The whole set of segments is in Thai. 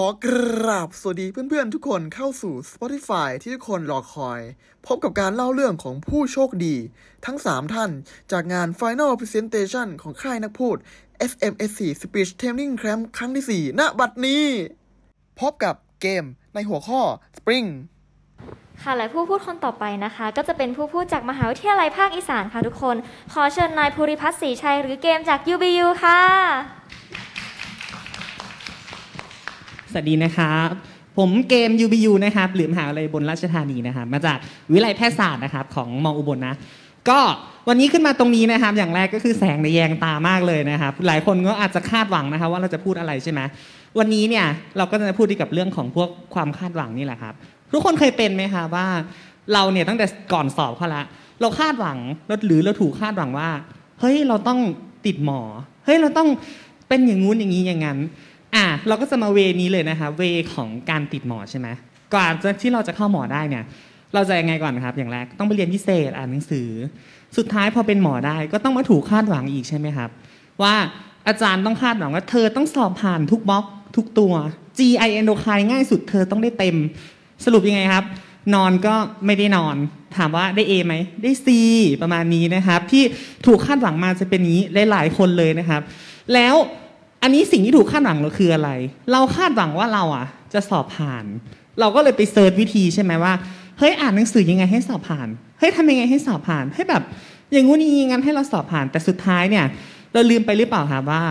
ขอกราบสวัสดีเพื่อนๆทุกคนเข้าสู่ Spotify ที่ทุกคนรอคอย พบกับการเล่าเรื่องของผู้โชคดี ทั้ง 3 ท่านจากงาน Final Presentation ของค่ายนักพูด FMSC Speech Training Camp ครั้งที่ 4 ณ บัดนี้ พบกับเกมในหัวข้อ Spring ค่ะและผู้พูดคนต่อไปนะคะ ก็จะเป็นผู้พูดจากมหาวิทยาลัยภาคอีสานค่ะทุกคน ขอเชิญนายภูริพัฒน์ศรีชัยหรือเกมจาก UBU ค่ะ สวัสดีนะครับผมเกม UBU นะครับหรือมหาวิทยาลัยบนราชธานีนะครับมาจากวิทยาลัยแพทยศาสตร์นะครับของมออุบลนะก็วันนี้ขึ้นมาตรงนี้นะครับ อย่างแรกก็คือแสงในแยงตามากเลยนะครับ หลายคนก็อาจจะคาดหวังนะครับ ว่าเราจะพูดอะไรใช่ไหมวันนี้เนี่ยเราก็จะพูดเกี่ยวกับเรื่องของพวกความคาดหวังนี่แหละครับ ทุกคนเคยเป็นไหมคะว่าเราเนี่ยตั้งแต่ก่อนสอบเขาละเราคาดหวังหรือเราถูกคาดหวังว่า เฮ้ยเราต้องติดหมอ เฮ้ยเราต้องเป็นอย่างงู้นอย่างนี้อย่างนั้น อะเราก็จะมาเวนี้เลยนะคะ เวของการติดหมอใช่ไหมก่อนที่เราจะเข้าหมอได้เนี่ย เราจะยังไงก่อนครับ อย่างแรกต้องไปเรียนพิเศษอ่านหนังสือ สุดท้ายพอเป็นหมอได้ก็ต้องมาถูกคาดหวังอีกใช่ไหมครับ ว่าอาจารย์ต้องคาดหวังว่าเธอต้องสอบผ่านทุกบล็อกทุกตัว GI endocrine ง่ายสุดเธอต้องได้เต็ม สรุปยังไงครับ นอนก็ไม่ได้นอน ถามว่าได้ A ไหมได้ C ประมาณนี้นะครับ ที่ถูกคาดหวังมาจะเป็นนี้หลายๆคนเลยนะครับ แล้ว อันนี้สิ่งที่ถูกคาดหวังเราคืออะไร เราคาดหวังว่าเราอะ จะสอบผ่าน เราก็เลยไปเซิร์ชวิธีใช่ไหมว่าเฮ้ยอ่านหนังสือยังไงให้สอบผ่านเฮ้ยทำยังไงให้สอบผ่านให้แบบ อย่างงู้นอย่างนี้งั้นให้เราสอบผ่านแต่สุดท้ายเนี่ย เราลืมไปหรือเปล่าครับว่า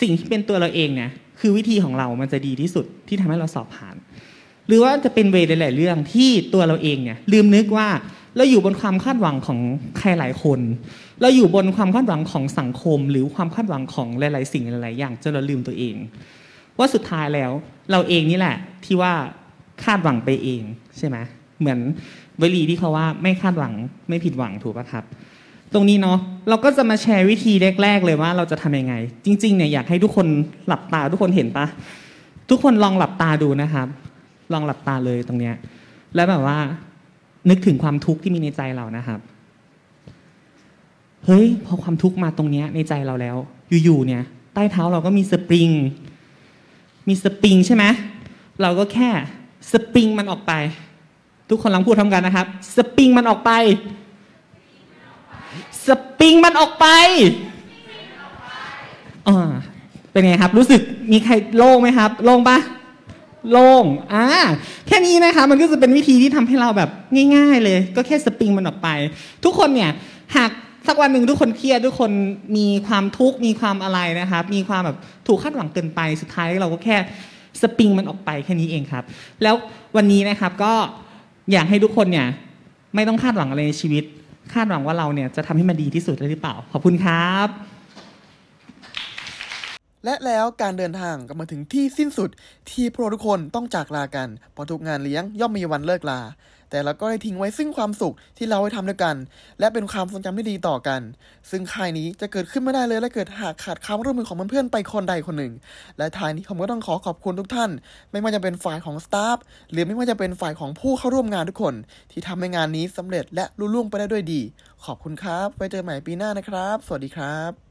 สิ่งที่เป็นตัวเราเองเนี่ยคือวิธีของเรามันจะดีที่สุดที่ทำให้เราสอบผ่าน หรือว่าจะเป็นเวหลายๆเรื่องที่ตัวเราเองเนี่ยลืมนึกว่าเราอยู่บนความคาดหวังของใครหลายคน เราอยู่บนความคาดหวังของสังคม หรือความคาดหวังของหลาย ๆ สิ่งหลาย ๆ อย่างจนเราลืมตัวเอง ว่าสุดท้ายแล้ว เราเองนี่แหละ ที่ว่าคาดหวังไปเองใช่ไหมเหมือนวลีที่เขาว่าไม่คาดหวังไม่ผิดหวังถูกปะครับ ตรงนี้เนาะเราก็จะมาแชร์วิธีแรก ๆ เลยว่าเราจะทำยังไง จริง ๆ เนี่ยอยากให้ทุกคนหลับตาทุกคนเห็นปะทุกคนลองหลับตาดูนะครับ ลองหลับตาเลยตรงเนี้ยแล้วแบบว่า นึกถึงความทุกข์ที่มีในใจเรานะครับเฮ้ยพอความทุกข์มาตรงเนี้ยในใจเราแล้ว อยู่ๆเนี่ย ใต้เท้าเราก็มีสปริง มีสปริงใช่ไหมเราก็แค่สปริงมันออกไป ทุกคนลองพูดทำกันนะครับ สปริงมันออกไป สปริงมันออกไปอ่าเป็นไงครับ รู้สึกมีใครโล่งไหมครับ โล่งปะ โล่งอ่าแค่นี้นะคะมันก็จะเป็นวิธีที่ทำให้เราแบบง่าย ๆ เลย ก็แค่สปริงมันออกไป ทุกคนเนี่ยหากสักวันหนึ่งทุกคนเครียดทุกคนมีความทุกข์มีความอะไรนะครับ มีความแบบถูกคาดหวังเกินไปสุดท้ายเราก็แค่สปริงมันออกไปแค่นี้เองครับ แล้ววันนี้นะครับก็อยากให้ทุกคนเนี่ยไม่ต้องคาดหวังอะไรในชีวิต คาดหวังว่าเราเนี่ยจะทำให้มันดีที่สุดได้หรือเปล่า ขอบคุณครับ และแล้วการเดินทางก็มาถึงที่สิ้นสุดที่พวกเราทุกคนต้องจากลากันเพราะทุกงานเลี้ยงย่อมมีวันเลิกลา แต่เราก็ได้ทิ้งไว้ซึ่งความสุขที่เราได้ทำด้วยกัน และเป็นความทรงจำที่ดีต่อกัน ซึ่งค่ายนี้จะเกิดขึ้นไม่ได้เลยและเกิดหากขาดความร่วมมือของเพื่อนๆไปคนใดคนหนึ่ง และท้ายนี้ผมก็ต้องขอขอบคุณทุกท่าน ไม่ว่าจะเป็นฝ่ายของสตาฟหรือไม่ว่าจะเป็นฝ่ายของผู้เข้าร่วมงานทุกคน ที่ทำให้งานนี้สำเร็จและลุล่วงไปได้ด้วยดี ขอบคุณครับไว้เจอใหม่ปีหน้านะครับ สวัสดีครับ